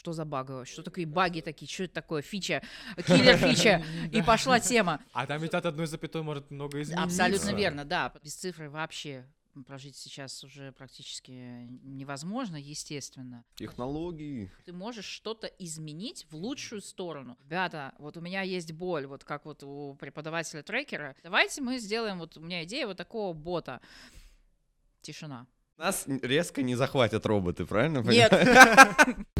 Что за баг? Что такие баги такие? Что это такое? Фича, киллер-фича. И пошла тема. А там ведь от одной запятой может много измениться. Абсолютно верно, да. Без цифры вообще прожить сейчас уже практически невозможно, естественно. Технологии. Ты можешь что-то изменить в лучшую сторону. Ребята, вот у меня есть боль, вот как вот у преподавателя трекера. Давайте мы сделаем, вот у меня идея вот такого бота. Тишина. Нас резко не захватят роботы, правильно? Нет.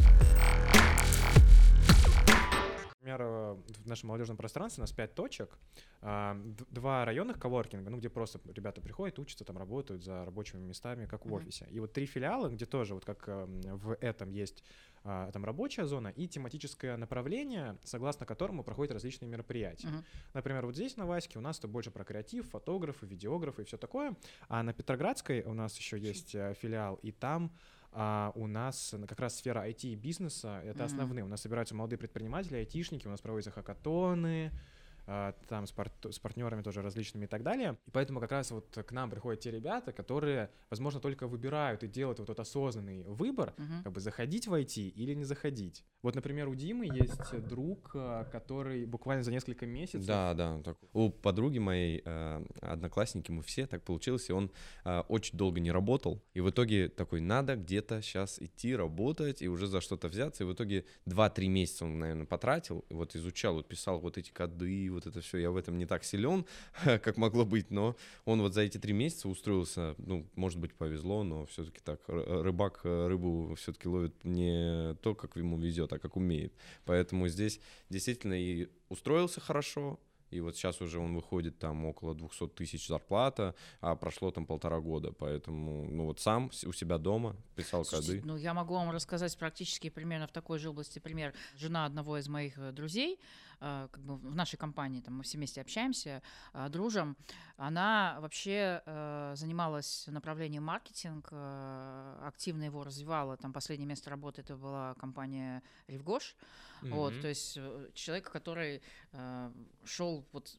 Например, э, в нашем молодежном пространстве у нас пять точек, а, два районных коворкинга, ну, где просто ребята приходят, учатся, там работают за рабочими местами, как в офисе. И вот три филиала, где тоже, вот как эм, в этом есть а, там рабочая зона и тематическое направление, согласно которому проходят различные мероприятия. Uh-huh. Например, вот здесь на Ваське у нас это больше про креатив, фотографы, видеографы и все такое. А на Петроградской у нас еще есть э, филиал, и там а у нас как раз сфера IT и бизнеса — это mm-hmm. основные. У нас собираются молодые предприниматели, айтишники, у нас проводятся хакатоны, а, там с, пар- с партнерами тоже различными и так далее. И поэтому как раз вот к нам приходят те ребята, которые, возможно, только выбирают и делают вот этот осознанный выбор, uh-huh. как бы заходить в IT или не заходить. Вот, например, у Димы есть друг, а, который буквально за несколько месяцев... Да, да. Так. У подруги моей, э, одноклассники, мы все так получилось, и он э, очень долго не работал, и в итоге такой, надо где-то сейчас идти работать и уже за что-то взяться, и в итоге 2-3 месяца он, наверное, потратил, вот изучал, вот писал вот эти коды, вот это все, я в этом не так силен, как могло быть, но он вот за эти три месяца устроился, ну, может быть, повезло, но все-таки так, рыбак э, рыбу все-таки ловит не то, как ему везет, а как умеет. Поэтому здесь действительно и устроился хорошо, и вот сейчас уже он выходит там около 200 тысяч зарплата, а прошло там полтора года, поэтому, ну вот сам у себя дома писал Слушайте, коды. Ну, я могу вам рассказать практически примерно в такой же области пример. Жена одного из моих э, друзей, как бы в нашей компании, там мы все вместе общаемся, э, дружим, она вообще э, занималась направлением маркетинг, активно его развивала. Там последнее место работы это была компания Ревгош. Mm-hmm. Вот, то есть человек, который шел вот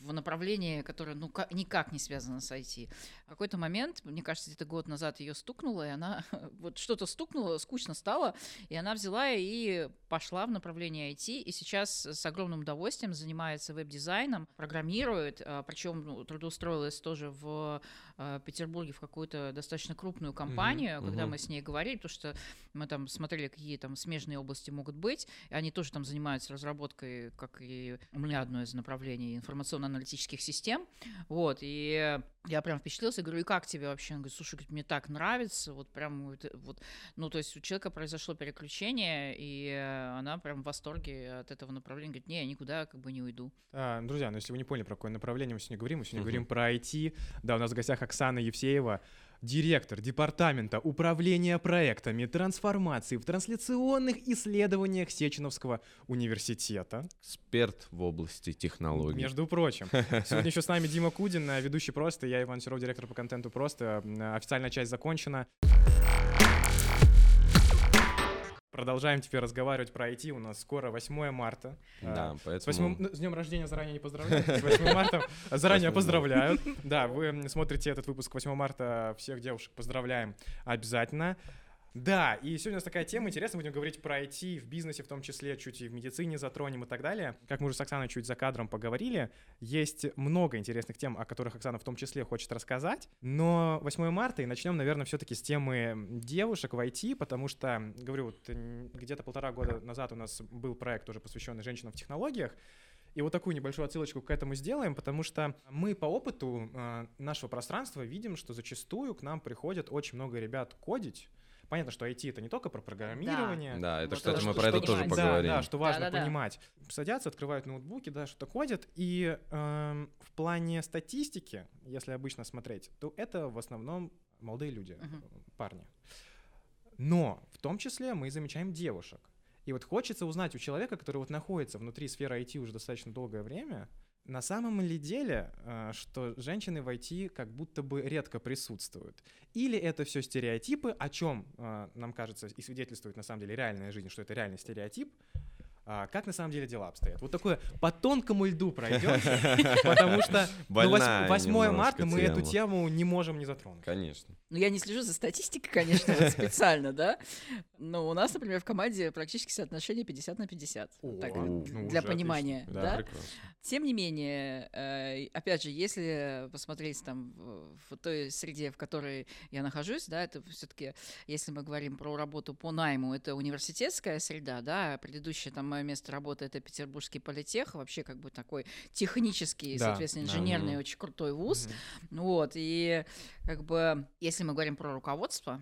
в направлении, которое ну, никак не связано с IT. В какой-то момент, мне кажется, где-то год назад ее стукнуло, и она вот что-то стукнуло, скучно стало, и она взяла и пошла в направление IT, и сейчас с огромным удовольствием занимается веб-дизайном, программирует, а, причем ну, трудоустроилась тоже в а, Петербурге в какую-то достаточно крупную компанию, uh-huh, когда uh-huh. мы с ней говорили, потому что мы там смотрели, какие там смежные области могут быть, и они тоже там занимаются разработкой, как и у меня одно из направлений информационно-аналитических систем, вот, и я прям впечатлился, говорю, и как тебе вообще? Он говорит, слушай, мне так нравится, вот прям вот, вот, ну, то есть у человека произошло переключение, и она прям в восторге от этого направления, говорит, не, я никуда как бы не уйду. А, друзья, ну если вы не поняли, про какое направление мы сегодня говорим, мы сегодня uh-huh. говорим про IT, да, у нас в гостях Оксана Евсеева, директор департамента управления проектами трансформации в трансляционных исследованиях Сеченовского университета. Эксперт в области технологий. Между прочим. Сегодня еще с нами Дима Кудин, ведущий «Просто», я Иван Серов, директор по контенту «Просто». Официальная часть закончена. Продолжаем теперь разговаривать про IT. У нас скоро 8 марта. Да, а, поэтому... С, 8... Ну, с днем рождения заранее не поздравляю. С 8 марта заранее поздравляю. Да, вы смотрите этот выпуск 8 марта. Всех девушек поздравляем обязательно. Да, и сегодня у нас такая тема интересная, будем говорить про IT в бизнесе, в том числе чуть и в медицине затронем и так далее. Как мы уже с Оксаной чуть за кадром поговорили, есть много интересных тем, о которых Оксана в том числе хочет рассказать, но 8 марта и начнем, наверное, все-таки с темы девушек в IT, потому что, говорю, вот где-то полтора года назад у нас был проект уже посвященный женщинам в технологиях, и вот такую небольшую отсылочку к этому сделаем, потому что мы по опыту э, нашего пространства видим, что зачастую к нам приходят очень много ребят кодить, Понятно, что IT это не только про программирование. Да, да это, вот кстати, это, мы про это тоже поговорим. Да, да, что важно да, да, понимать. Да. Садятся, открывают ноутбуки, да, что-то ходят. И э, в плане статистики, если обычно смотреть, то это в основном молодые люди, uh-huh. парни. Но в том числе мы замечаем девушек. И вот хочется узнать у человека, который вот находится внутри сферы IT уже достаточно долгое время, на самом ли деле, э, что женщины в IT как будто бы редко присутствуют? Или это все стереотипы, о чем э, нам кажется и свидетельствует на самом деле реальная жизнь, что это реальный стереотип, а, как на самом деле дела обстоят. Вот такое по тонкому льду пройдем, потому что ну, Больная 8 немножко марта мы эту тему не можем не затронуть. Конечно. Ну, я не слежу за статистикой, конечно, специально, да. Но у нас, например, в команде практически соотношение 50 на 50. О, Так, ну, для понимания, да. Тем не менее, э, опять же, если посмотреть там в, той среде, в которой я нахожусь, да, это все-таки, если мы говорим про работу по найму, это университетская среда, да, а предыдущее там мое место работы это Петербургский политех, вообще как бы такой технический, Да, соответственно, да. инженерный, Мгм. очень крутой вуз. Мгм. Вот, и как бы, если мы говорим про руководство,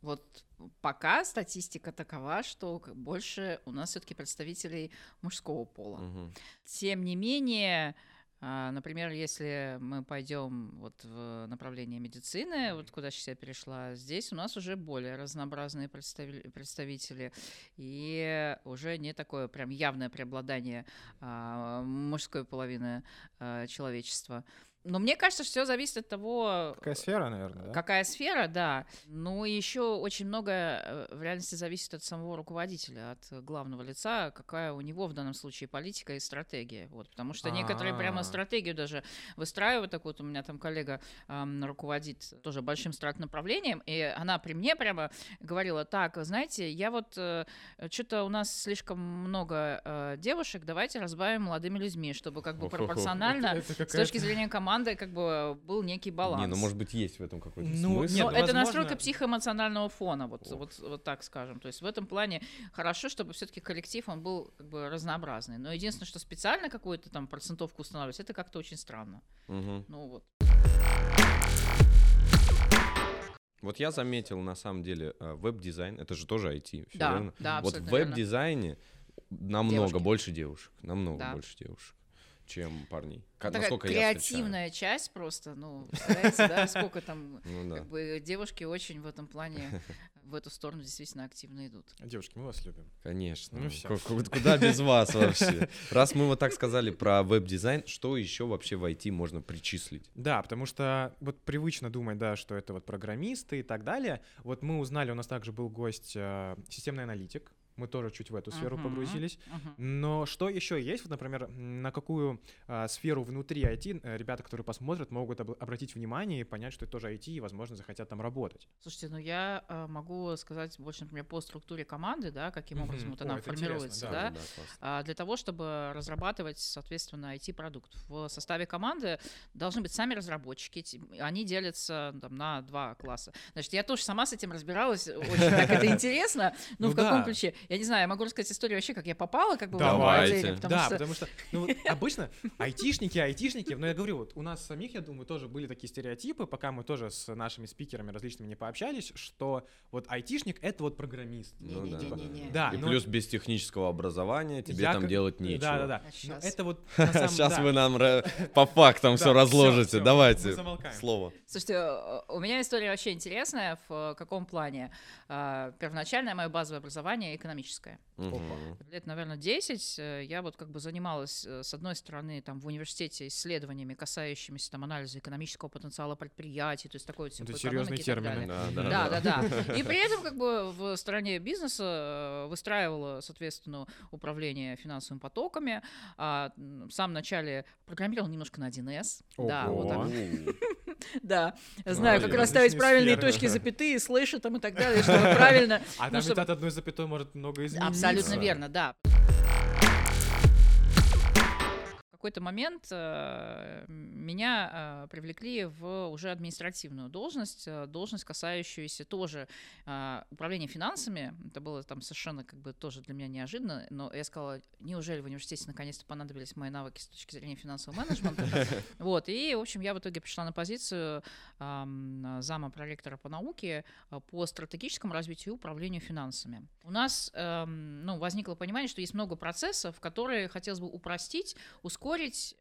вот пока статистика такова, что больше у нас все-таки представителей мужского пола. Мгм. Тем не менее, например, если мы пойдем вот в направление медицины, вот куда сейчас я перешла, здесь у нас уже более разнообразные представи- представители и уже не такое прям явное преобладание а, мужской половины а, человечества. Но мне кажется, что все зависит от того, Какая сфера, наверное, да? Какая сфера, да. Ну, и еще очень многое э, в реальности зависит от самого руководителя, от главного лица, какая у него в данном случае политика и стратегия. Вот, потому что некоторые прямо А. стратегию даже выстраивают. Так вот, у меня там коллега ам, руководит тоже большим страт-направлением, и она при мне прямо говорила, так, знаете, я вот, что-то у нас слишком много э, девушек, давайте разбавим молодыми людьми, чтобы как бы пропорционально Это с точки зрения команды как бы был некий баланс. Не, ну может быть есть в этом какой-то Ну, смысл. нет, Но ну, это возможно- настройка психоэмоционального фона, вот, вот, вот так скажем. То есть в этом плане хорошо, чтобы все-таки коллектив он был как бы разнообразный. Но единственное, что специально какую-то там процентовку устанавливать, это как-то очень странно. Мгм. Ну вот. Вот я заметил, на самом деле, э, веб-дизайн, это же тоже IT, всё Да, верно? да, Вот в веб-дизайне намного Девушки. больше девушек, намного Да. больше девушек, чем парней. Ка- Такая насколько я встречаю. креативная часть просто, ну, представляете, да, сколько там Ну да. как бы девушки очень в этом плане в эту сторону действительно активно идут. Девушки, мы вас любим. Конечно. Ну ку- Куда без вас вообще? Раз мы вот так сказали про веб-дизайн, что еще вообще в IT можно причислить? Да, потому что вот привычно думать, да, что это вот программисты и так далее. Вот мы узнали, у нас также был гость э, системный аналитик. Мы тоже чуть в эту сферу Мгм. погрузились. Мгм. Но что еще есть? Вот, например, на какую а, сферу внутри IT э, ребята, которые посмотрят, могут об- обратить внимание и понять, что это тоже IT, и, возможно, захотят там работать. Слушайте, ну я э, могу сказать больше, например, по структуре команды, да, каким Мгм. образом вот О, она интересно, формируется, да. да, классно. а, для того, чтобы разрабатывать, соответственно, IT-продукт. В составе команды должны быть сами разработчики, они делятся там, на два класса. Значит, я тоже сама с этим разбиралась, очень так это интересно, но Ну в каком да. ключе? Я не знаю, я могу рассказать историю вообще, как я попала как бы в Давайте. это отделение, потому да, что потому что ну, вот обычно айтишники, айтишники, но я говорю, вот у нас самих, я думаю, тоже были такие стереотипы, пока мы тоже с нашими спикерами различными не пообщались, что вот айтишник — это вот программист. Ну да. Не-не-не-не-не. Да, И но- плюс без технического образования тебе Я там как- делать нечего. Да, да, да. А щас. это вот самом- Сейчас да. вы нам по фактам все разложите. Давайте замолкаем. слово. Слушайте, у меня история вообще интересная. В каком плане? А, Первоначальное мое базовое образование экономическое. Мгм. Лет, наверное, 10 э, я вот как бы занималась, э, с одной стороны, там в университете исследованиями, касающимися там анализа экономического потенциала предприятий, то есть такой вот Это серьезные термины. далее. Да, Да, да, да. И при этом как бы в стороне бизнеса э, выстраивала, соответственно, управление финансовыми потоками. А, в самом начале программировала немножко на 1С. Да, вот так. Да, я знаю, как расставить правильные точки, запятые, слэши там и так далее, чтобы правильно. А ну, там от одной запятой может много измениться. Абсолютно верно, да. Какой-то момент э, меня э, привлекли в уже административную должность, э, должность, касающуюся тоже управления финансами. Это было там совершенно как бы тоже для меня неожиданно, но я сказала, неужели в университете наконец-то понадобились мои навыки с точки зрения финансового менеджмента? Вот, и, в общем, я в итоге пришла на позицию ам, зама проректора по науке по стратегическому развитию и управлению финансами. У нас эм, ну, возникло понимание, что есть много процессов, которые хотелось бы упростить, ускорить,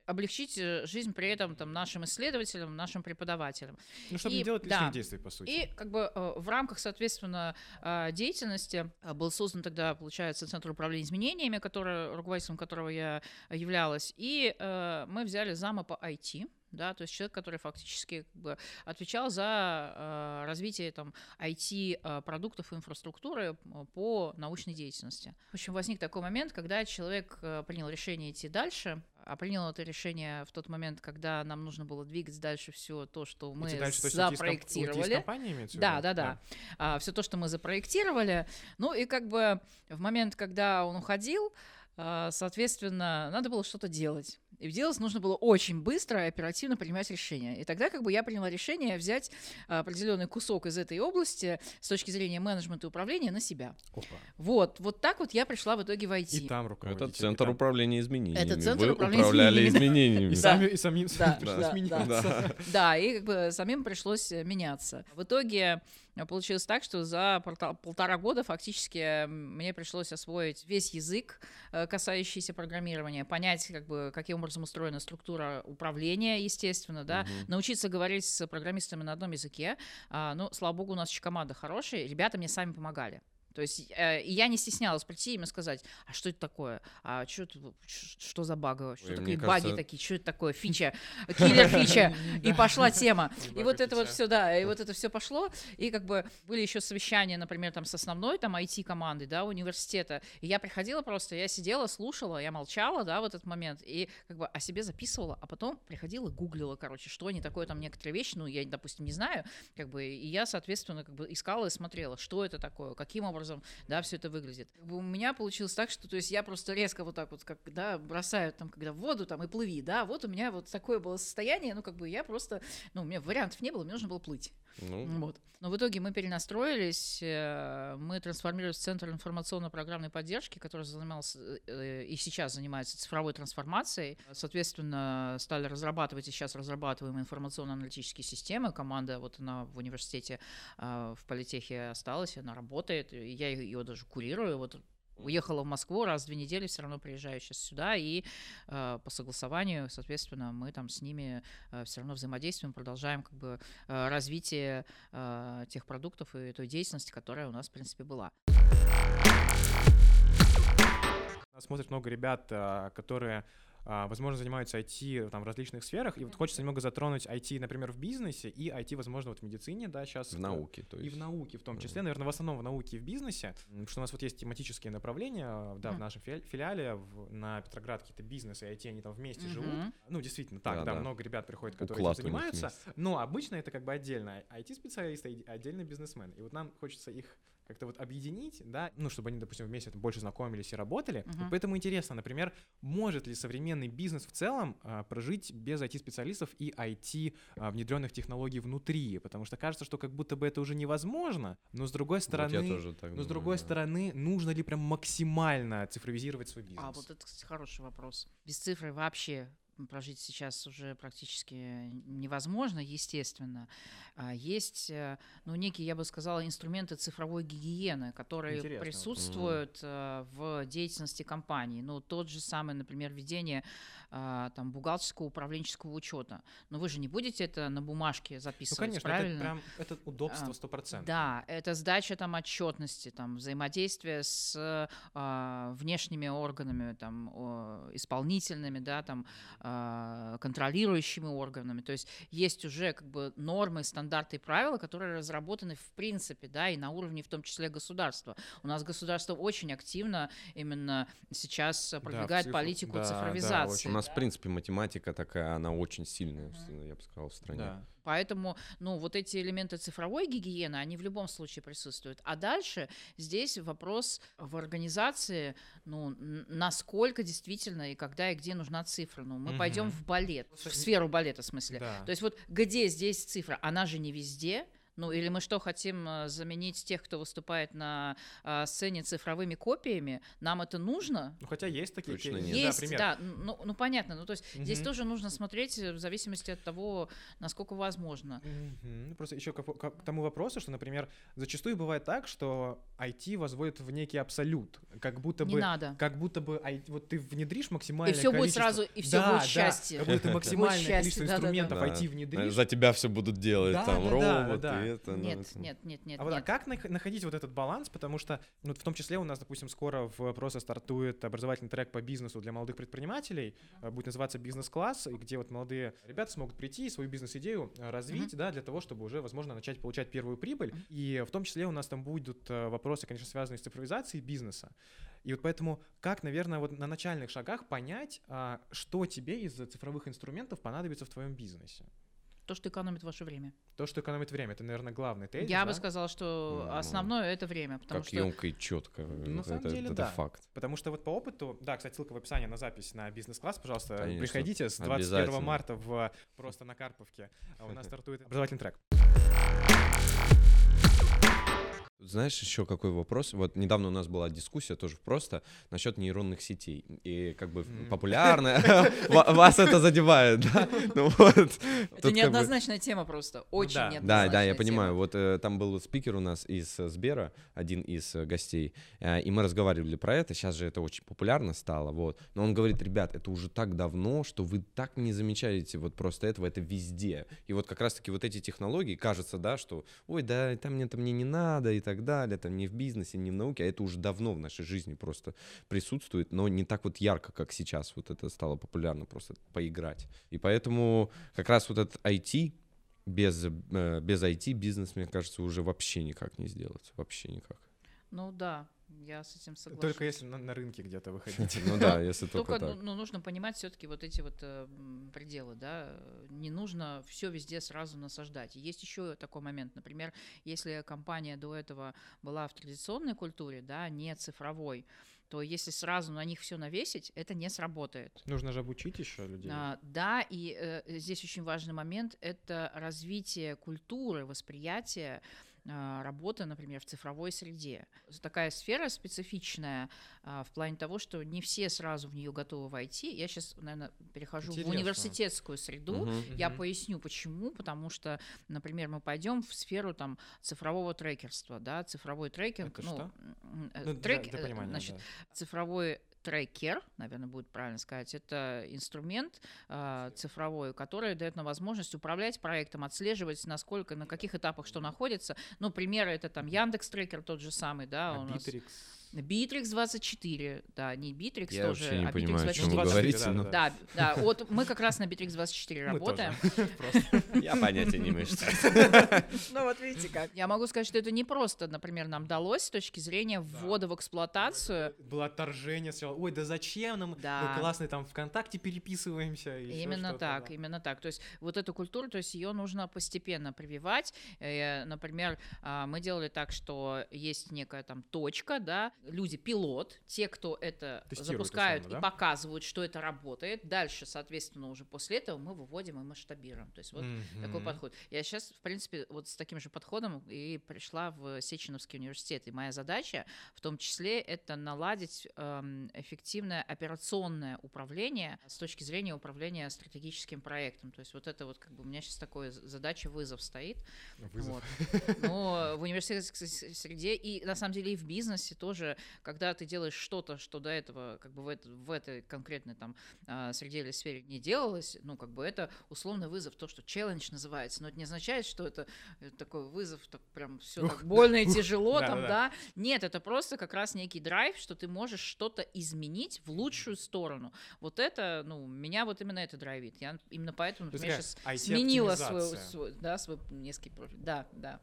облегчить э, жизнь при этом там, нашим исследователям, нашим преподавателям. Ну, чтобы И- не делать да. лишних действий, по сути. И как бы э, в рамках, соответственно, э, деятельности был создан тогда, получается, Центр управления изменениями, который, руководителем которого я являлась. И мы взяли зама по IT да, то есть человек, который фактически как бы, отвечал за э, развитие там IT-продуктов и инфраструктуры по научной деятельности. В общем, возник такой момент, когда человек принял решение идти дальше, а принял это решение в тот момент, когда нам нужно было двигать дальше все то, что мы дальше, запроектировали. То есть, да, да, да, да. А, все то, что мы запроектировали. Ну и как бы в момент, когда он уходил, а, соответственно, надо было что-то делать. И делать нужно было очень быстро и оперативно принимать решения. И тогда как бы я приняла решение взять определенный кусок из этой области с точки зрения менеджмента и управления на себя. Опа. Вот, вот так вот я пришла в итоге в IT. И там руководитель. Это центр там... управления изменениями. Это центр Вы управления управляли изменениями. И, сами, и самим да, да, да, да, и как бы самим пришлось меняться. В итоге Получилось так, что за полтора года фактически мне пришлось освоить весь язык, э, касающийся программирования, понять, как бы, каким образом устроена структура управления, естественно, да, uh-huh. научиться говорить с программистами на одном языке. А, ну, слава богу, у нас еще команда хорошая, ребята мне сами помогали. То есть э, я не стеснялась прийти им и сказать, а что это такое? А что, это, что за баг? Что Ой, такие баги кажется... такие? Что это такое? Фича, киллер фича. И пошла тема. И вот это вот все, да, и вот это все пошло. И как бы были еще совещания, например, там с основной там IT-командой, да, университета. И я приходила просто, я сидела, слушала, я молчала, да, в этот момент, и как бы о себе записывала, а потом приходила, гуглила, короче, что они такое, там некоторые вещи, ну, я, допустим, не знаю, как бы, и я, соответственно, как бы искала и смотрела, что это такое, каким образом образом, да, все это выглядит. У меня получилось так, что, то есть я просто резко вот так вот, как, да, бросаю там, когда в воду там и плыви, да, вот у меня вот такое было состояние, ну, как бы я просто, ну, у меня вариантов не было, мне нужно было плыть. Ну. Вот. Но в итоге мы перенастроились, э, мы трансформировались в Центр информационно-программной поддержки, который занимался э, и сейчас занимается цифровой трансформацией. Соответственно, стали разрабатывать и сейчас разрабатываем информационно-аналитические системы. Команда вот она в университете э, в политехе осталась, она работает. Я ее даже курирую. Вот уехала в Москву раз в две недели, все равно приезжаю сейчас сюда, и э, по согласованию, соответственно, мы там с ними э, все равно взаимодействуем, продолжаем как бы э, развитие э, тех продуктов и той деятельности, которая у нас, в принципе, была. Смотрит много ребят, э, которые возможно, занимаются IT там, в различных сферах, и вот хочется немного затронуть IT, например, в бизнесе, и IT, возможно, вот в медицине, да, сейчас. В науке, то есть. И в науке в том числе, mm-hmm. наверное, в основном в науке и в бизнесе, потому что у нас вот есть тематические направления, да, mm-hmm. в нашем филиале, в, на Петроградке это бизнес и IT, они там вместе mm-hmm. живут. Ну, действительно, так, да, да, да, много ребят приходят, которые Уклад этим занимаются, но обычно это как бы отдельно IT-специалисты, отдельно бизнесмен, и вот нам хочется их как-то вот объединить, да, ну, чтобы они, допустим, вместе больше знакомились и работали. Uh-huh. поэтому интересно, например, может ли современный бизнес в целом а, прожить без IT-специалистов и IT а, внедренных технологий внутри? Потому что кажется, что как будто бы это уже невозможно, но с другой стороны, вот я тоже так но думаю, с другой да. стороны, нужно ли прям максимально цифровизировать свой бизнес? А вот это, кстати, хороший вопрос. Без цифры вообще прожить сейчас уже практически невозможно, естественно. А есть, э, ну, некие, я бы сказала, инструменты цифровой гигиены, которые Интересно. присутствуют mm. в деятельности компании. Ну, тот же самый, например, ведение а, там, бухгалтерского управленческого учета. Но вы же не будете это на бумажке ну, записывать, ну, конечно, правильно? Это, прям, это удобство 100%. А, да, это сдача там отчетности, там, взаимодействие с внешними органами, там, исполнительными, да, там, контролирующими органами. То есть есть уже как бы нормы, стандарты и правила, которые разработаны в принципе, да, и на уровне в том числе государства. У нас государство очень активно именно сейчас продвигает да, политику да, цифровизации. Да, нас, в принципе, математика такая, она очень сильная, я бы сказал, в стране. Да. Поэтому, ну, вот эти элементы цифровой гигиены, они в любом случае присутствуют. А дальше здесь вопрос в организации, ну, насколько действительно и когда и где нужна цифра. Ну, мы угу. пойдем в балет, в сферу балета, в смысле. Да. То есть вот где здесь цифра? Она же не везде. Ну, или мы что, хотим э, заменить тех, кто выступает на а, сцене цифровыми копиями? Нам это нужно? Ну, хотя есть такие Точно нет. Есть, да, да ну, ну, понятно. Ну, то есть угу. здесь тоже нужно смотреть в зависимости от того, насколько возможно. Угу. Просто еще к, к, к тому вопросу, что, например, зачастую бывает так, что IT возводит в некий абсолют. Как будто бы... Не надо. Как будто бы вот ты внедришь максимальное И все количество... будет сразу, и все да, будет счастье. Да, как будто максимальное количество инструментов IT внедришь. За тебя все будут делать, там, роботы, это, ну, Нет, нет, нет, нет, А, вот, как нах- находить вот этот баланс? Потому что, ну, в том числе у нас, допустим, скоро в просто стартует образовательный трек по бизнесу для молодых предпринимателей, будет называться «Бизнес-класс», и где вот молодые ребята смогут прийти и свою бизнес-идею развить, да, для того, чтобы уже, возможно, начать получать первую прибыль. И в том числе у нас там будут э, вопросы, конечно, связанные с цифровизацией бизнеса. И вот поэтому как, наверное, вот на начальных шагах понять, а, что тебе из цифровых инструментов понадобится в твоем бизнесе? То, что экономит ваше время. То, что экономит время, это, наверное, главный тезис, Я да? бы сказала, что Ну, основное это время, потому Как что емко и четко. На самом это, деле, это да. факт. Потому что вот по опыту, да, кстати, ссылка в описании на запись на бизнес-класс, пожалуйста, Конечно, приходите с 21 обязательно. марта в просто на Карповке. А У нас стартует образовательный трек. Знаешь, еще какой вопрос? Вот недавно у нас была дискуссия тоже просто насчет нейронных сетей. И как бы Мгм. популярно. Ва- Вас это задевает, да? Ну вот. это неоднозначная тема просто. Очень да. неоднозначная Да, да, я понимаю. Вот э, там был спикер у нас из э, Сбера, один из э, гостей, и мы разговаривали про это. Сейчас же это очень популярно стало, вот. Но он говорит, ребят, это уже так давно, что вы так не замечаете вот просто этого, это везде. И вот как раз-таки вот эти технологии, кажется, да, что, ой, да, там мне, это мне не надо и так далее, там не в бизнесе, не в науке, а это уже давно в нашей жизни просто присутствует, но не так вот ярко, как сейчас. Вот это стало популярно просто поиграть. И поэтому как раз вот этот IT, без, э, без IT бизнес, мне кажется, уже вообще никак не сделать. Вообще никак. Ну да, я с этим согласна. Только если на, на рынке где-то выходить. Ну да, если только Только ну, ну, нужно понимать все-таки вот эти вот э, пределы, да. Не нужно все везде сразу насаждать. Есть еще такой момент, например, если компания до этого была в традиционной культуре, да, не цифровой, то если сразу на них все навесить, это не сработает. Нужно же обучить еще людей. А, да, и э, здесь очень важный момент – это развитие культуры, восприятия работы, например, в цифровой среде. Такая сфера специфичная а, в плане того, что не все сразу в нее готовы войти. Я сейчас, наверное, перехожу Интересно. в университетскую среду. Мгм. Я Мгм. поясню, почему. Потому что, например, мы пойдем в сферу там цифрового трекерства, да, цифровой трекинг. Это ну, что? э, Ну, для- трек- для э, понимания, значит, да. цифровой трекер, наверное, будет правильно сказать, это инструмент э, цифровой, который дает нам возможность управлять проектом, отслеживать, насколько, на каких этапах что находится. Ну, примеры это там Яндекс Трекер тот же самый, да, у нас. Bittrex 24, да, не Bittrex Я тоже, вообще не а понимаю, о Bittrex чем вы 24. говорите. да, но- да. Да, да, вот мы как раз на Bittrex 24 Мы тоже. работаем. Я понятия не имею, что Ну вот видите как. Я могу сказать, что это не просто, например, нам далось с точки зрения ввода в эксплуатацию. Было отторжение сначала. Ой, да зачем нам? Да. Мы классные там ВКонтакте переписываемся. Именно так, именно так. То есть вот эту культуру, то есть ее нужно постепенно прививать. Э, Например, а, мы делали так, что есть некая там точка, да, люди пилот, те, кто это Тестируют запускают условно, и да? показывают, что это работает. Дальше, соответственно, уже после этого мы выводим и масштабируем. То есть вот такой Мгм. подход. Я сейчас, в принципе, вот с таким же подходом и пришла в Сеченовский университет. И моя задача, в том числе, это наладить эм, эффективное операционное управление с точки зрения управления стратегическим проектом. То есть вот это вот как бы у меня сейчас такая задача, вызов стоит. Вызов. Вот. Но в университетской среде и на самом деле и в бизнесе тоже, когда ты делаешь что-то, что до этого как бы в, это- в этой конкретной там а, среде или сфере не делалось, ну как бы это условный вызов, то, что челлендж называется, но это не означает, что это э, такой вызов, так прям все так больно и тяжело там, да. Нет, это просто как раз некий драйв, что ты можешь что-то изменить в лучшую сторону. Вот это, ну, меня вот именно это драйвит. Я именно поэтому, например, сейчас сменила свой, свой, да, свой несколько профиль. Да, да.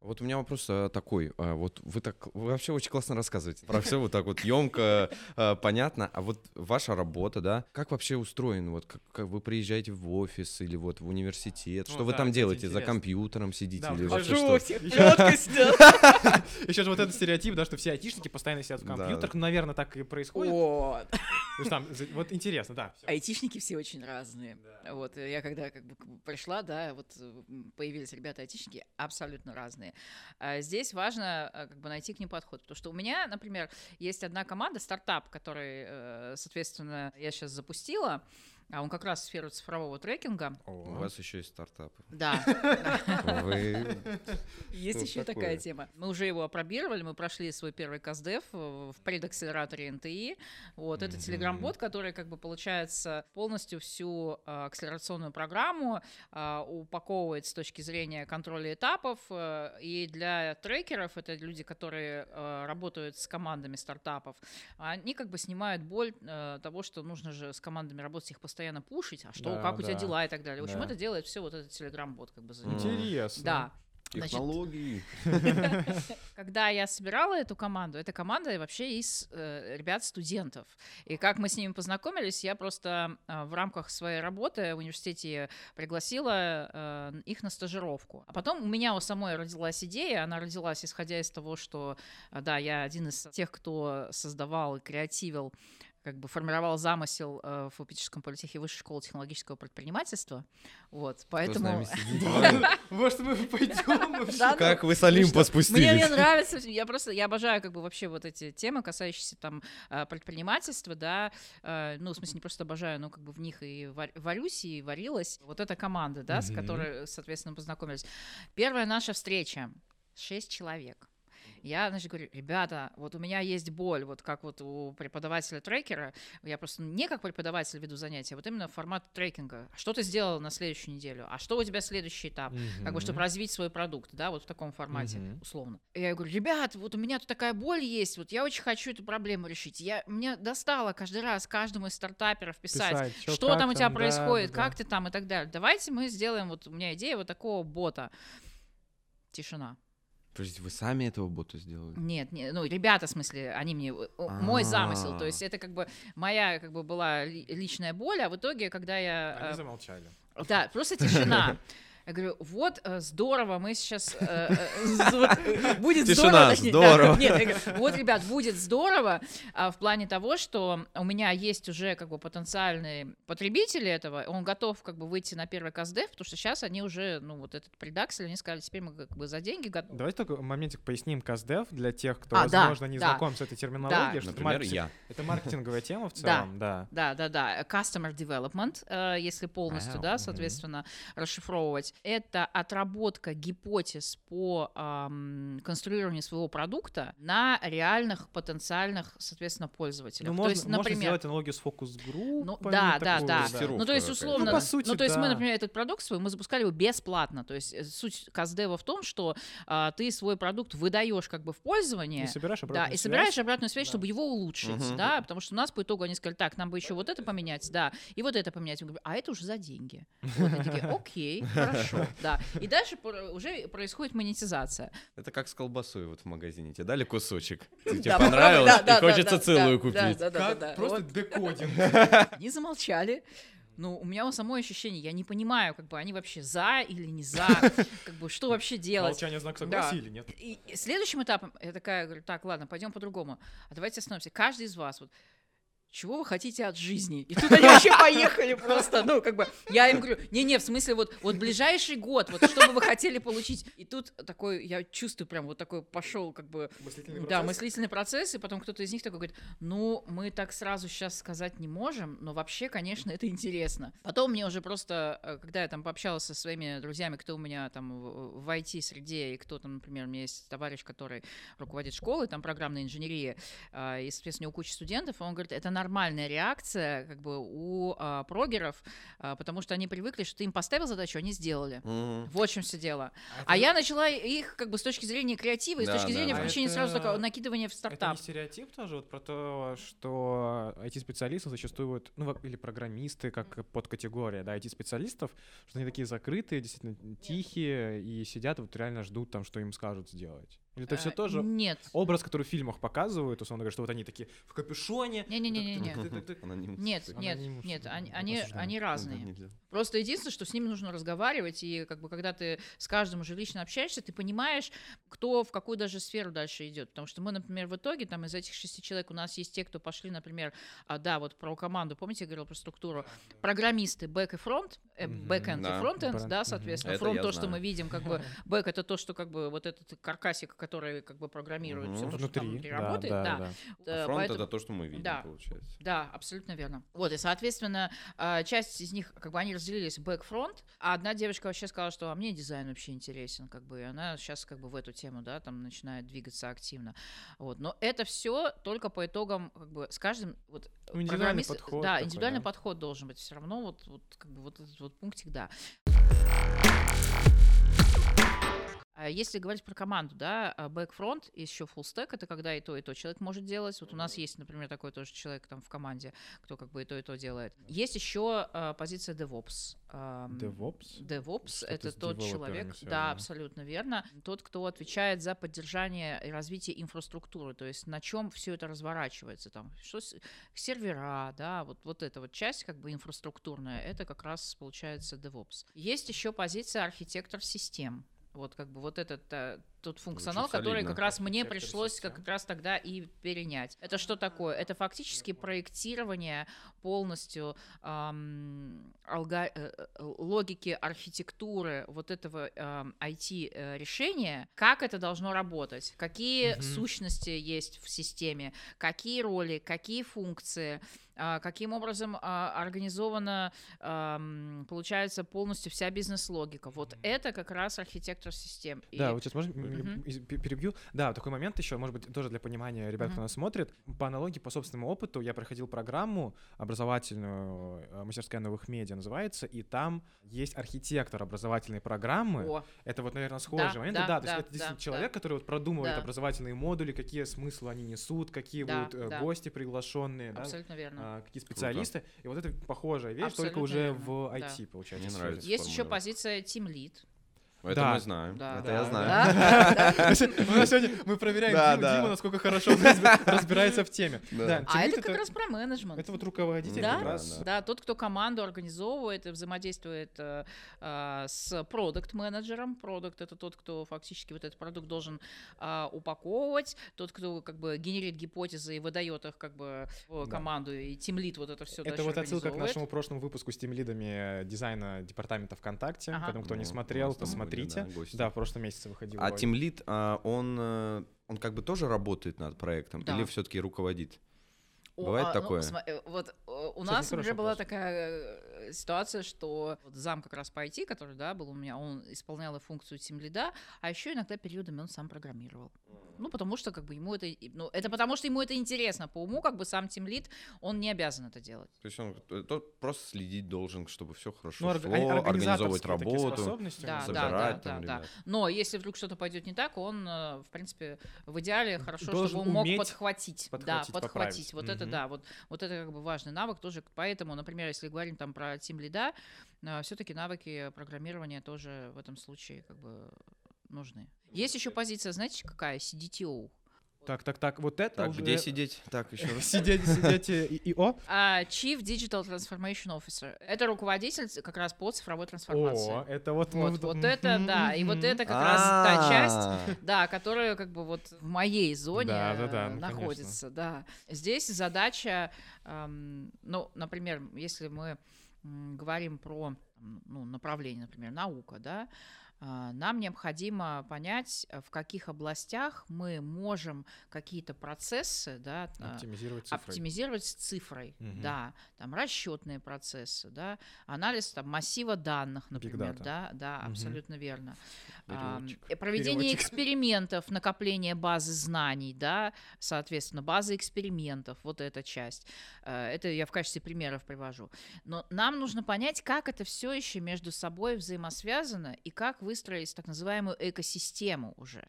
Вот у меня вопрос а, такой. а, Вот вы так вы вообще очень классно рассказываете. Про все вот так вот емко, понятно. А вот ваша работа, да, как вообще устроен? Вот как, как вы приезжаете в офис или вот в университет? Ну Что вы да, там кстати, делаете? За компьютером сидите Да, или вот вообще хожу, что? Еще же вот этот стереотип, да, что все айтишники постоянно сидят в компьютерах. Ну, наверное, так и происходит. Вот. Там, за- вот интересно, да. Айтишники все очень разные. Вот э, я когда как бы пришла, да, вот э, появились ребята айтишники абсолютно разные. А Здесь важно а, как бы найти к ним подход, потому что у меня, например, есть одна команда стартап, который, э, соответственно, я сейчас запустила. А он как раз в сферу цифрового трекинга. У вас еще есть стартапы. Да, Вы... есть еще такая тема. Мы уже его опробировали, мы прошли свой первый КСДФ в предакселераторе НТИ. Вот, это телеграм-бот, который, как бы, получается, полностью всю а, акселерационную программу а, упаковывает с точки зрения контроля этапов. э, И для трекеров, это люди, которые э, работают с командами стартапов, они как бы снимают боль э, того, что нужно же с командами работать, их постоянно пушить, а что, Да, как у тебя да. дела и так далее. В общем, Да. это делает все вот этот телеграм-бот как бы за. Интересно. Да. Технологии. когда я собирала эту команду, эта команда вообще из э, ребят-студентов. И как мы с ними познакомились, я просто э, в рамках своей работы в университете пригласила э, их на стажировку. А потом у меня у самой родилась идея, она родилась исходя из того, что, да, я один из тех, кто создавал и креативил как бы формировал замысел э, в Фупическом политехе Высшей школы технологического предпринимательства. Вот, поэтому... Может, мы пойдем Как вы с Олимпа Мне, мне спустились? нравится, я просто, я обожаю как бы вообще вот эти темы, касающиеся там э, предпринимательства, да, э, ну, в смысле, не просто обожаю, но как бы в них и вар- варюсь, и варилась. Вот эта команда, да, с которой, соответственно, познакомились. Первая наша встреча, шесть человек. Я, значит, говорю, ребята, вот у меня есть боль, вот как вот у преподавателя трекера, я просто не как преподаватель веду занятия, а вот именно формат трекинга. Что ты сделал на следующую неделю? А что у тебя следующий этап? как бы, чтобы развить свой продукт, да, вот в таком формате, Мгм. условно. И я говорю, ребят, вот у меня тут такая боль есть, вот я очень хочу эту проблему решить. Я, мне достало каждый раз каждому из стартаперов писать, Писать, что как там у тебя да, происходит, да. как ты там и так далее. Давайте мы сделаем, вот у меня идея вот такого бота. Тишина. Подождите, вы сами этого бота сделали? Нет, не, ну, ребята, в смысле, они мне, э, мой замысел, то А. есть это как бы моя как бы была ли- личная боль, а в итоге, когда я... Они э, замолчали. Да, просто тишина. Я говорю, вот э, здорово, мы сейчас э, э, будет здорово. здорово. нет, вот, ребят, будет здорово а, в плане того, что у меня есть уже как бы потенциальные потребители этого, он готов как бы выйти на первый КСДФ, потому что сейчас они уже, ну вот этот предаксель, они сказали, теперь мы как бы за деньги готовы. Давайте только моментик поясним КСДФ для тех, кто, А, возможно, не знаком с этой терминологией. что это Например, маркетинг- я. Это маркетинговая тема в целом, да. Да, да, да. Customer development, если полностью, Ау, да, соответственно, расшифровывать. Это отработка гипотез по ам, конструированию своего продукта на реальных потенциальных, соответственно, пользователях. Ну, То можно, есть, можно например, сделать аналогию с фокус-группами. Ну, да, да, да. Тестировка ну, то есть, условно, Ну, по сути, ну, то есть мы, да. например, этот продукт свой, мы запускали его бесплатно. То есть э, суть Каздева в том, что а, ты свой продукт выдаешь как бы в пользование, И собираешь да, обратную и связь. собираешь обратную связь, Да. чтобы его улучшить, Мгм. да, потому что у нас по итогу они сказали, так, нам бы еще вот это поменять, да, и вот это поменять. Мы говорим, а это уже за деньги. Вот, они такие, окей, хорошо, да. И дальше уже происходит монетизация. Это как с колбасой вот в магазине. Тебе дали кусочек, тебе Да, понравилось, да, да, и хочется да, целую да, купить. да, да, да, да. просто декодинг. Они замолчали. Ну, у меня у самой ощущение, я не понимаю, как бы они вообще за или не за, как бы что вообще делать. Молчание знак Да. согласия или нет? И следующим этапом я такая говорю, так, ладно, пойдем по-другому. А давайте остановимся. Каждый из вас вот чего вы хотите от жизни? И тут они вообще поехали просто, ну, как бы, я им говорю, не-не, в смысле, вот, вот ближайший год, вот что бы вы хотели получить? И тут такой, я чувствую прям вот такой пошел, как бы, Мыслительный да, процесс. мыслительный процесс, и потом кто-то из них такой говорит, ну, мы так сразу сейчас сказать не можем, но вообще, конечно, это интересно. Потом мне уже просто, э, когда я там пообщалась со своими друзьями, кто у меня там в IT-среде, и кто там, например, у меня есть товарищ, который руководит школой, там, программной инженерии, а, и, соответственно, у кучи студентов, он говорит, это нормальная реакция, как бы, у а, прогеров, а, потому что они привыкли, что ты им поставил задачу, они сделали. Мгм. Вот в чем все дело. это- А я начала их как бы с точки зрения креатива и с Да, точки да, зрения да. включения А сразу это- такого накидывания в Это не стартап. стереотип тоже вот про то, что IT-специалисты зачастую, вот, ну, или программисты, как подкатегория, да, IT-специалистов, что они такие закрытые, действительно тихие, и сидят, вот реально ждут там, что им скажут сделать. Или это все А, тоже Нет. образ, который в фильмах показывают, условно говоря, что вот они такие в капюшоне. Анонимус. Нет, нет, нет, они, они, разные. Просто единственное, что с ними нужно разговаривать, и как бы когда ты с каждым уже лично общаешься, ты понимаешь, кто в какую даже сферу дальше идет. Потому что мы, например, в итоге там из этих шести человек у нас есть те, кто пошли, например, а, да, вот про команду, помните, я говорила про структуру, программисты бэк и фронт, э, бэкэнд и Да. фронтенд, Бренд, да, соответственно. Это фронт то, что знаю. мы видим, как бы бэк это то, что как бы вот этот каркасик, который как бы программируют Мгм. все то, что там Внутри, да, работает. да, Да, да. Э, А фронт поэтому- это то, что мы видим, Да. получается. Да, абсолютно верно. Вот, и, соответственно, а, часть из них, как бы, они разделились бэк-фронт, а одна девочка вообще сказала, что а мне дизайн вообще интересен, как бы, и она сейчас как бы в эту тему, да, там начинает двигаться активно. Вот, но это все только по итогам, как бы, с каждым, вот, индивидуальный подход Да, такой, индивидуальный да. подход должен быть все равно, вот, вот, как бы, вот этот вот пунктик, да. А Если говорить про команду, да, бэкфронт и еще full stack, это когда и то, и то человек может делать. Вот у нас есть, например, такой тоже человек там в команде, кто как бы и то, и то делает. Есть еще а, позиция DevOps. DevOps? DevOps это тот человек, да, абсолютно верно, тот, кто отвечает за поддержание и развитие инфраструктуры, то есть на чем все это разворачивается, там, что сервера, да, вот, вот эта вот часть как бы инфраструктурная, это как раз получается DevOps. Есть еще позиция архитектор систем. Вот как бы вот этот э, тот функционал, который солидно. как раз мне пришлось систем. как раз тогда и перенять. Это что такое? Это фактически проектирование полностью ам, алга- э, э, логики архитектуры вот этого IT-решения, как это должно работать, какие Мгм. сущности есть в системе, какие роли, какие функции, а, каким образом а, организована, получается, полностью вся бизнес-логика. Вот это как раз архитектор систем. И- Да, вот сейчас можно пе- перебью. Да, такой момент еще, может быть, тоже для понимания ребят, кто Мгм. нас смотрит. По аналогии, по собственному опыту, я проходил программу образовательную, э, мастерская новых медиа называется, и там есть архитектор образовательной программы. О, Это вот, наверное, схожие Да, моменты. да, Да, то есть да, это действительно да, человек, да. который вот продумывает Да. образовательные модули, какие смыслы они несут, какие Да, будут э, да. гости приглашенные, да, абсолютно верно. а, какие специалисты. И вот это похожая вещь, только Абсолютно уже верно, в да. IT, получается. Мне нравится. Есть еще позиция Team Lead. Это Да. мы знаем. Да. Это Да, я знаю. Да, да. У нас сегодня мы проверяем Да, Диму, да. Дима, насколько хорошо он разби- разбирается в теме. Да. Да, А это как раз про менеджмент. это вот руководитель Да, как раз. да. Да, тот, кто команду организовывает и взаимодействует э, а, с продукт-менеджером. Продукт — это тот, кто фактически вот этот продукт должен а, упаковывать, тот, кто как бы генерит гипотезы и выдает их как бы в Да. команду, и тимлит вот это все Это вот отсылка к нашему прошлому выпуску с тимлидами дизайна департамента ВКонтакте. Ага. Поэтому, кто не Ну, смотрел, нас посмотрите. да, гости. Да, в прошлом месяце выходил. А. Team Lead, а, он, э, он как бы тоже работает над проектом Да. или все-таки руководит? Бывает такое? вот э, у Кстати, нас, хороший например, была вопрос. такая э, ситуация, что вот зам как раз по IT, который, да, был у меня, он исполнял и функцию тимлида, а еще иногда периодами он сам программировал. Ну, потому что, как бы, ему это... Ну, это потому что ему это интересно. По уму, как бы, сам тимлид, он не обязан это делать. То есть он э, тот просто следить должен, чтобы все хорошо Ну, шло, организовывать работу, Да, нас да, да, там да, да. Но если вдруг что-то пойдет не так, он, э, в принципе, в идеале хорошо, Должен чтобы он мог подхватить. подхватить, да, подхватить. поправить. Вот это Мгм. да, вот, вот это как бы важный навык тоже. Поэтому, например, если говорим там про Team лида, все-таки навыки программирования тоже в этом случае как бы нужны. Есть еще позиция, знаете, какая? CDTO. Так, так, так, вот это Так, уже... где сидеть? Так, еще раз. Сидеть, сидеть и, и о. А, Chief Digital Transformation Officer. Это руководитель как раз по цифровой трансформации. О, это вот... Вот, вот это, да, и вот это как раз та часть, А, Да, которая как бы вот в моей зоне Да, да, да, э, ну, находится, да. Здесь задача, эм, ну, например, если мы говорим про ну, направление, например, наука, да, нам необходимо понять, э, в каких областях мы можем какие-то процессы, да, а, Оптимизировать цифры. оптимизировать с цифрой, Мгм. да, там расчетные процессы, да, анализ там массива данных, например, да, да, Мгм. абсолютно верно. Переводчик. э, Проведение Переводчик. экспериментов, накопление базы знаний, да, соответственно, базы экспериментов, вот эта часть. Э, Это я в качестве примеров привожу. Но нам нужно понять, как это все еще между собой взаимосвязано и как выстроить так называемую экосистему уже.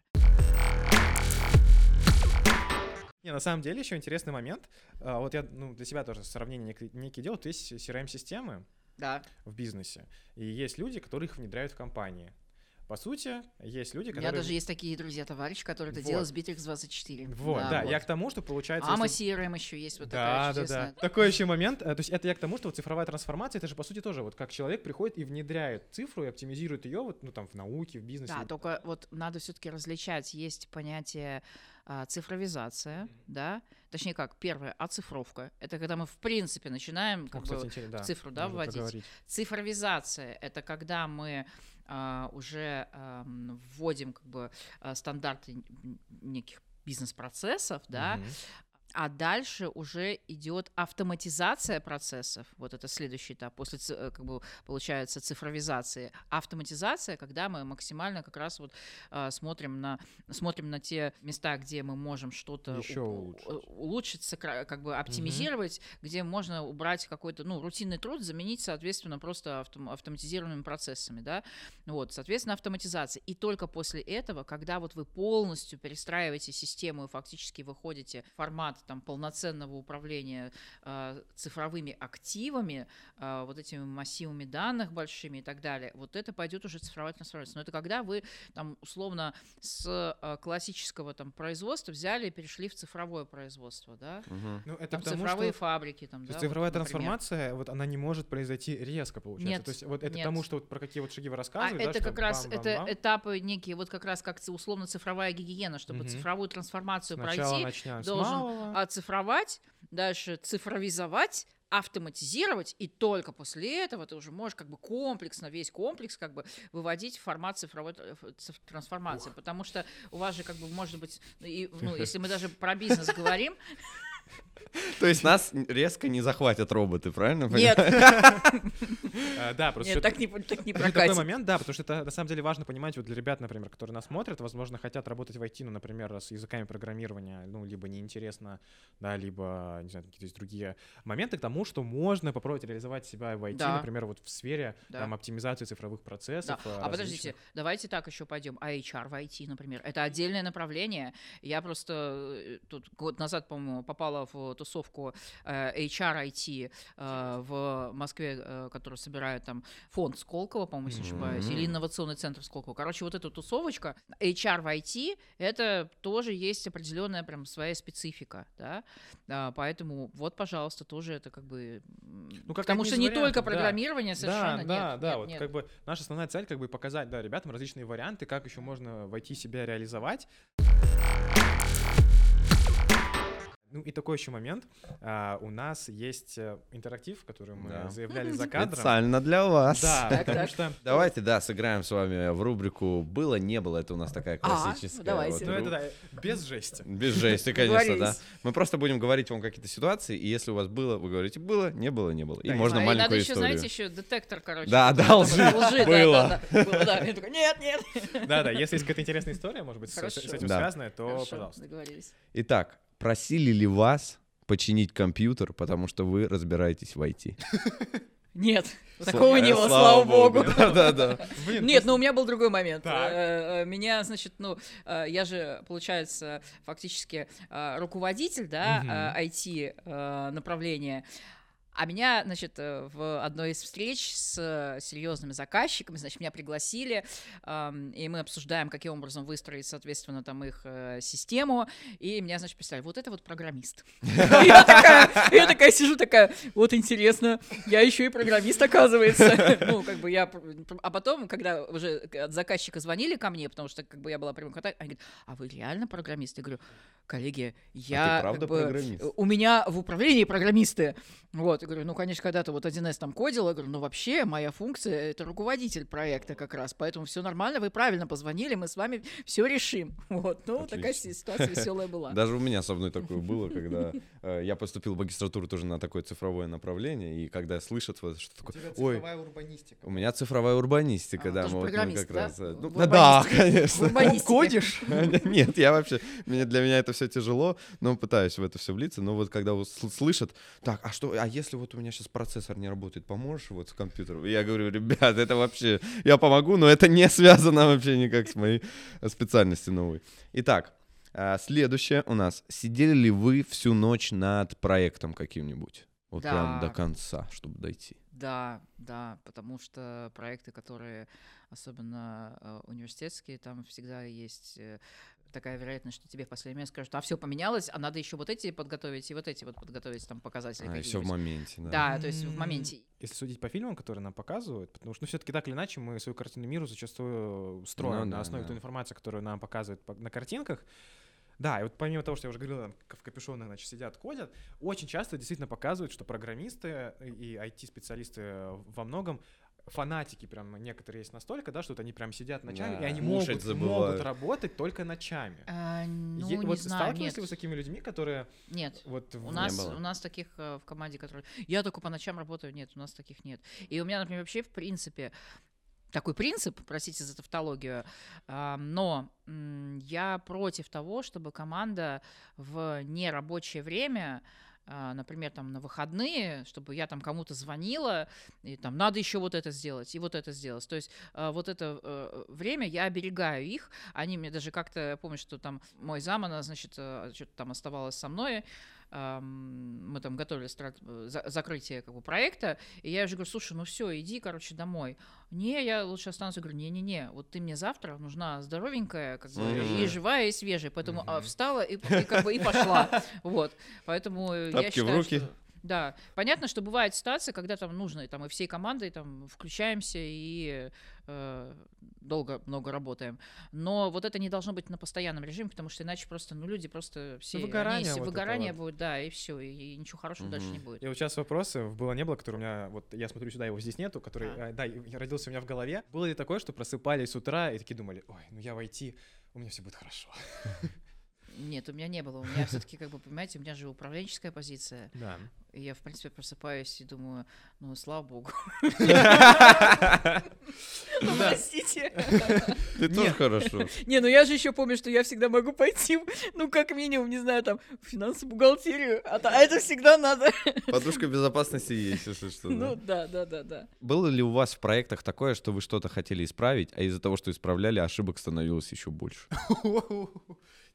Не, на самом деле еще интересный момент. А, Вот я ну, для себя тоже сравнение некие, делаю. То есть CRM-системы Да. в бизнесе, и есть люди, которые их внедряют в компании. По сути, есть люди, У меня которые... даже есть такие друзья-товарищи, которые это Вот. делают с Bittrex24. Вот, да, я к тому, что получается... Ама если- CRM еще есть вот да, такая да, чудесная. да. Такой еще момент. э, То есть это я к тому, что вот цифровая трансформация, это же по сути тоже вот как человек приходит и внедряет цифру и оптимизирует ее вот, ну там в науке, в бизнесе. Да, только вот надо все-таки различать. Есть понятие а, цифровизация, да, точнее как, первое, оцифровка. Это когда мы, в принципе, начинаем как Ну, бы, да, цифру, да, вводить. проговорить. Цифровизация — это когда мы а, уже ам, вводим как бы а, стандарты неких бизнес-процессов, да, Мгм. А дальше уже идет автоматизация процессов. Вот это следующий этап. После, э, как бы, получается, цифровизации. Автоматизация, когда мы максимально как раз вот а, смотрим, на, смотрим на те места, где мы можем что-то Ещё у- улучшить. у- улучшить, сокра- как бы оптимизировать, где можно убрать какой-то, ну, рутинный труд, заменить, соответственно, просто автом- автоматизированными процессами, да. Вот, соответственно, автоматизация. И только после этого, когда вот вы полностью перестраиваете систему и фактически выходите в формат там полноценного управления э, цифровыми активами, э, вот этими массивами данных большими и так далее, вот это пойдет уже цифровая трансформация. Но это когда вы там условно с э, классического там производства взяли и перешли в цифровое производство, да? Мгм. Ну, это Там потому цифровые что фабрики, там, То да, есть вот, цифровая например. трансформация, вот она не может произойти резко, получается. Нет, То есть вот это нет. тому, что вот про какие вот шаги вы А рассказываете, да, это что как раз это бам-бам-бам. этапы некие, вот как раз как условно цифровая гигиена, чтобы Мгм. цифровую трансформацию Сначала пройти, начнем с должен малого. оцифровать, дальше цифровизовать, автоматизировать, и только после этого ты уже можешь как бы комплексно, весь комплекс как бы выводить в формат цифровой циф- трансформации. Потому что у вас же как бы может быть, ну, и, ну, если мы даже про бизнес говорим, То есть нас резко не захватят роботы, правильно? нет, Э, Да, просто нет, так не, так не Это такой прокатит. момент, да, потому что это на самом деле важно понимать вот для ребят, например, которые нас смотрят, возможно, хотят работать в IT, ну, например, с языками программирования, ну, либо неинтересно, да, либо, не знаю, какие-то есть другие моменты к тому, что можно попробовать реализовать себя в IT, Да. например, вот в сфере Да. там оптимизации цифровых процессов. э, А подождите, различных. давайте так еще пойдем. А HR в IT, например, это отдельное направление. Я просто э, тут год назад, по-моему, попала в тусовку э, HR IT э, в Москве, э, которую собирает там фонд Сколково, по-моему, если не ошибаюсь, или инновационный центр Сколково. Короче, вот эта тусовочка HR в IT, это тоже есть определенная прям своя специфика, да. А, поэтому вот, пожалуйста, тоже это как бы... Ну, как потому что не вариантов, только да. программирование совершенно Да, нет, да, да, нет, вот нет. как бы наша основная цель как бы показать, да, ребятам различные варианты, как еще можно войти себя реализовать. И такой еще момент. А, у нас есть э, интерактив, который мы Да. заявляли за кадром. Специально для вас. Да, Так, потому так. что Давайте, да, сыграем с вами в рубрику «Было, не было». Это у нас такая А, классическая. давайте. ну вот это ру- да, без жести. Без жести, конечно, да. Мы просто будем говорить вам какие-то ситуации, и если у вас было, вы говорите «было, не было, не было». И Да, можно А, маленькую надо еще, историю. знаете, еще детектор, короче. Да, да, лжи. да, Было. да, да, было, да. Я такой, нет, нет. Да-да, если есть какая-то интересная история, может быть, с, с Хорошо. этим Да. связанная, то, Хорошо, пожалуйста. договорились. Итак, просили ли вас починить компьютер, потому что вы разбираетесь в IT? Нет, такого не э, было, слава богу. Да-да-да. Нет, ну у меня был другой момент. Э, э, Меня, значит, ну, я же, получается, фактически руководитель, да, Мгм. А меня, значит, э, в одной из встреч с э, серьезными заказчиками, значит, меня пригласили, и мы обсуждаем, каким образом выстроить, соответственно, там их э, систему, и меня, значит, представили, вот это вот программист. Я такая, я сижу, такая, вот интересно, я еще и программист, оказывается. Ну, как бы я... А потом, когда уже от заказчика звонили ко мне, потому что как бы я была прямым контактом, они говорят, а вы реально программист? Я говорю, коллеги, я... А правда как бы, программист? У меня в управлении программисты. Вот, я говорю, ну, конечно, когда-то вот 1С там кодил, я говорю, ну, вообще, моя функция — это руководитель проекта как раз, поэтому все нормально, вы правильно позвонили, мы с вами все решим. Вот, ну, такая Отлично. ситуация веселая была. Даже у меня со мной такое было, когда э, я поступил в магистратуру тоже на такое цифровое направление, и когда слышат вот что такое, ой, урбанистика. у меня цифровая урбанистика, А, да, мы вот программист, как да? раз... э, ну, да, конечно. Кодишь? Нет, я вообще, для меня это все тяжело, но пытаюсь в это все влиться. Но вот когда вот сл- слышат, так, а что, а если вот у меня сейчас процессор не работает, поможешь вот с компьютером? Я говорю, ребят, это вообще, я помогу, но это не связано вообще никак с моей специальностью новой. Итак, а, следующее у нас. Сидели ли вы всю ночь над проектом каким-нибудь? Вот прям Да. до конца, чтобы дойти. Да, да, потому что проекты, которые особенно э, университетские, там всегда есть э, такая вероятность, что тебе в последний момент скажут, а все поменялось, а надо еще вот эти подготовить и вот эти вот подготовить там показатели. А, и все в какие-нибудь». моменте, да. Да, то есть в моменте. Если судить по фильмам, которые нам показывают, потому что, ну, все-таки так или иначе мы свою картину миру зачастую строим Ну на да, основе да. той информации, которую нам показывают по- на картинках. Да, и вот помимо того, что я уже говорил, там, в капюшонах, значит, сидят, кодят, очень часто действительно показывают, что программисты и IT-специалисты во многом фанатики прям некоторые есть настолько, да, что вот они прям сидят ночами, Да, и они могут, забывают. могут работать только ночами. А, ну, Е- не вот знаю, сталкивались нет. ли вы с такими людьми, которые Нет. вот У в- нас, у нас таких э, в команде, которые... Я только по ночам работаю, нет, у нас таких нет. И у меня, например, вообще, в принципе, такой принцип, простите за тавтологию, но я против того, чтобы команда в нерабочее время а, например, там на выходные, чтобы я там кому-то звонила, и там надо еще вот это сделать, и вот это сделать. То есть а, вот это э, время я оберегаю их. Они мне даже как-то, помню, что там мой зам, она, значит, э, что-то там оставалась со мной, мы там готовили страт- э, за- закрытие как бы, проекта, и я уже говорю, слушай, ну все, иди, короче, домой. Не, я лучше останусь. Я говорю, не-не-не, вот ты мне завтра нужна здоровенькая, как бы, и Мгм. живая, и свежая. Поэтому а, Мгм. встала и, и как бы и пошла. Вот. Поэтому э, я Тапки в считаю, руки. что- Да, понятно, что бывает ситуация, когда там нужно, и там и всей командой там включаемся и э, долго много работаем. Но вот это не должно быть на постоянном режиме, потому что иначе просто, ну, люди просто все... они выгорание все вот выгорание вот. будет, да, и все, и, и ничего хорошего дальше не будет. И вот сейчас вопросы было не было, который у меня, вот я смотрю сюда, его здесь нету, который, А. э, да, родился у меня в голове. Было ли такое, что просыпались с утра и такие думали, ой, ну я войти, у меня все будет хорошо. Нет, у меня не было. У меня все-таки, как бы, понимаете, у меня же управленческая позиция. Да. И я, в принципе, просыпаюсь и думаю, ну, слава богу. Ну, Простите. Ты тоже хорошо. Не, ну я же еще помню, что я всегда могу пойти, ну, как минимум, не знаю, там, в финансовую бухгалтерию, а а это всегда надо. Подушка безопасности есть, если что. Ну, да, да, да, да. Было ли у вас в проектах такое, что вы что-то хотели исправить, а из-за того, что исправляли, ошибок становилось еще больше?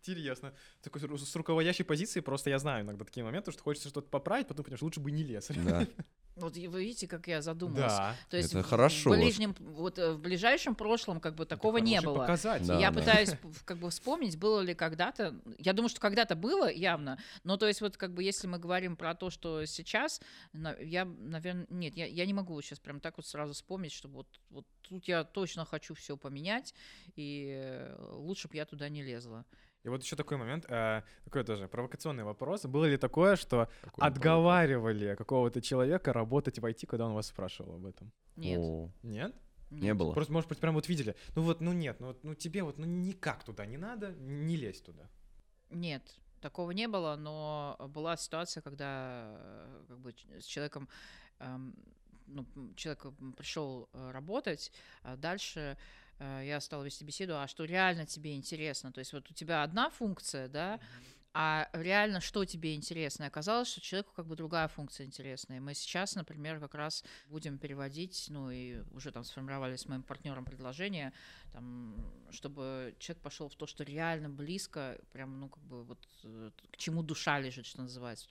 Интересно. Такой с ру- с руководящей позиции просто я знаю иногда такие моменты, что хочется что-то поправить, потом понимаешь, лучше бы не лез. Да. Вот и вы видите, как я задумалась. Да. То есть Это в- хорошо. В ближнем, вот э, в ближайшем прошлом как бы такого не было. показатель. Да, я да. пытаюсь как бы вспомнить, было ли когда-то. Я думаю, что когда-то было явно. Но то есть вот как бы если мы говорим про то, что сейчас, я, наверное, нет, я, я не могу сейчас прям так вот сразу вспомнить, что вот, вот тут я точно хочу все поменять, и э, лучше бы я туда не лезла. И вот еще такой момент, э, такой тоже провокационный вопрос. Было ли такое, что Какой отговаривали какого-то человека работать в IT, когда он вас спрашивал об этом? Нет. О, Нет? Не было. Просто, может быть, прям вот видели. Ну вот, ну нет, ну, вот, ну тебе вот, ну никак туда не надо, не лезь туда. Нет, такого не было, но была ситуация, когда э, как бы, с человеком, эм, ну, человек пришел работать, а дальше э, я стала вести беседу, а что реально тебе интересно? То есть вот у тебя одна функция, да, а реально что тебе интересно? И оказалось, что человеку как бы другая функция интересна. И мы сейчас, например, как раз будем переводить, ну и уже там сформировали с моим партнером предложение, там, чтобы человек пошел в то, что реально близко, прям, ну, как бы вот э, к чему душа лежит, что называется.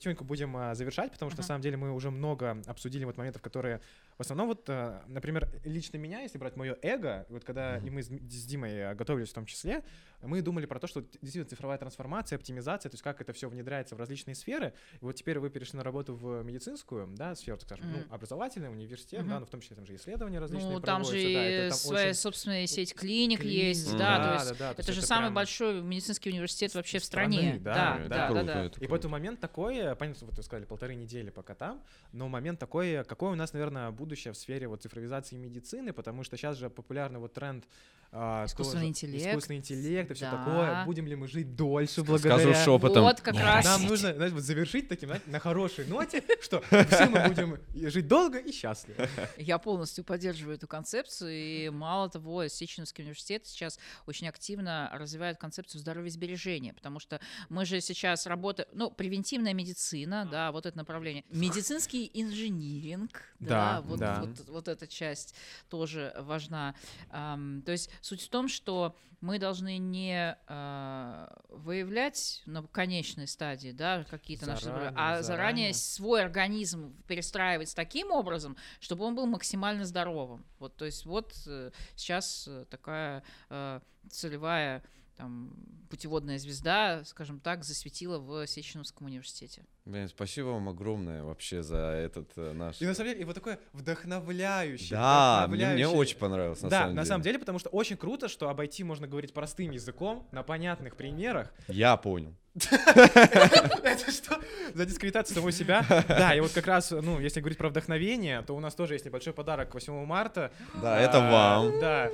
Потихоньку будем а, завершать, потому что на Ага. самом деле мы уже много обсудили вот моментов, которые в основном вот, а, например, лично меня, если брать мое эго, вот когда Мгм. и мы с, с Димой а, готовились в том числе, мы думали про то, что действительно цифровая трансформация, оптимизация, то есть как это все внедряется в различные сферы. И вот теперь вы перешли на работу в медицинскую, да, сферу, так скажем, ну, Мгм. образовательный университет, Мгм. да, но в том числе там же исследования различные Ну, там же проводятся, да, и это там своя очень- собственная сеть клиник клиник, есть, да, да, да, то есть да, то это есть же это самый прям- большой медицинский университет вообще в страны, стране. да, Да, это да, да, круто, да. это И круто. поэтому момент такой, понятно, что вот вы сказали, полторы недели пока там, но момент такой, какое у нас, наверное, будущее в сфере вот цифровизации медицины, потому что сейчас же популярный вот тренд а, Искусственный тоже интеллект. искусственный интеллект и все Да. такое. Будем ли мы жить дольше благодаря... Скажу шепотом. Вот как раз. Нам нужно знаешь, вот завершить таким, на хорошей ноте, что все мы будем жить долго и счастливо. Я полностью поддерживаю эту концепцию, и мало того, Сеченовский университет сейчас очень активно развивает концепцию здоровья сбережения, потому что мы же сейчас работаем, ну, превентивная медицина, да, вот это направление, медицинский инжиниринг, да, Да, вот, да. Вот, вот эта часть тоже важна. Ам, то есть суть в том, что мы должны не а, выявлять на конечной стадии, да, какие-то наши заболевания, а заранее заранее. свой организм перестраивать таким образом, чтобы он был максимально здоровым. Вот, то есть вот э, сейчас э, такая э, целевая там, путеводная звезда, скажем так, засветила в Сеченовском университете. Блин, спасибо вам огромное вообще за этот э, наш... И на самом деле, и вот такое вдохновляющее. Да, мне, мне вдохновляющее. очень понравилось, на да, самом на деле. самом деле, потому что очень круто, что об IT можно говорить простым языком, на понятных примерах. Я понял. Это что? За дискредитацию самого себя? Да, и вот как раз, ну, если говорить про вдохновение, то у нас тоже есть небольшой подарок к 8 марта. Да, это А, вам. Да,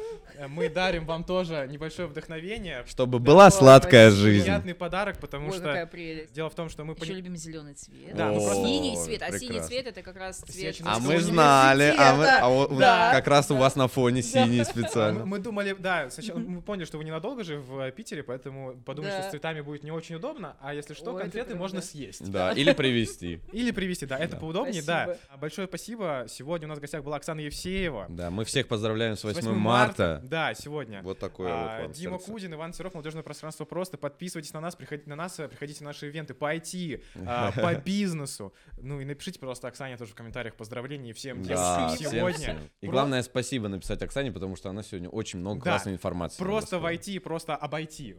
мы дарим вам тоже небольшое вдохновение. Чтобы была сладкая жизнь. Приятный подарок, потому что дело в том, что мы... Еще любим зеленый цвет. Да, мы просто- Синий О, цвет, а синий прекрасно. цвет это как раз цвет. А мы знали, а, мы, а вот Да. как раз у Да. вас на фоне синий Мы, специально. мы думали, да, сначала мы поняли, что вы ненадолго же в э, Питере, поэтому подумали, Да. что с цветами будет не очень удобно, а если что, Ой, конфеты можно съесть. Да, или привезти. Или привезти, да, это Да. поудобнее, да. Спасибо. А, Большое спасибо. Сегодня у нас в гостях была Оксана Евсеева. Да, мы всех поздравляем с С 8 марта. Да, сегодня. Вот такое А, вот вам Дима сердце. Кудин, Иван Серов, Молодежное пространство просто. Подписывайтесь на нас, приходите на нас, приходите на наши ивенты по IT, а, по бизнесу. Ну и напишите, пожалуйста, Оксане тоже в комментариях поздравления всем девушкам сегодня. всем. И Про- главное, спасибо написать Оксане, потому что она сегодня очень много Да, классной информации. Просто войти, просто обойти.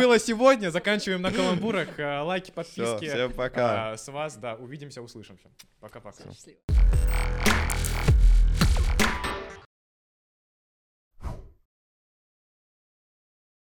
Было сегодня, заканчиваем на каламбурах. Лайки, подписки. всем пока. А, С вас, да, увидимся, услышимся. Пока-пока. Счастливо.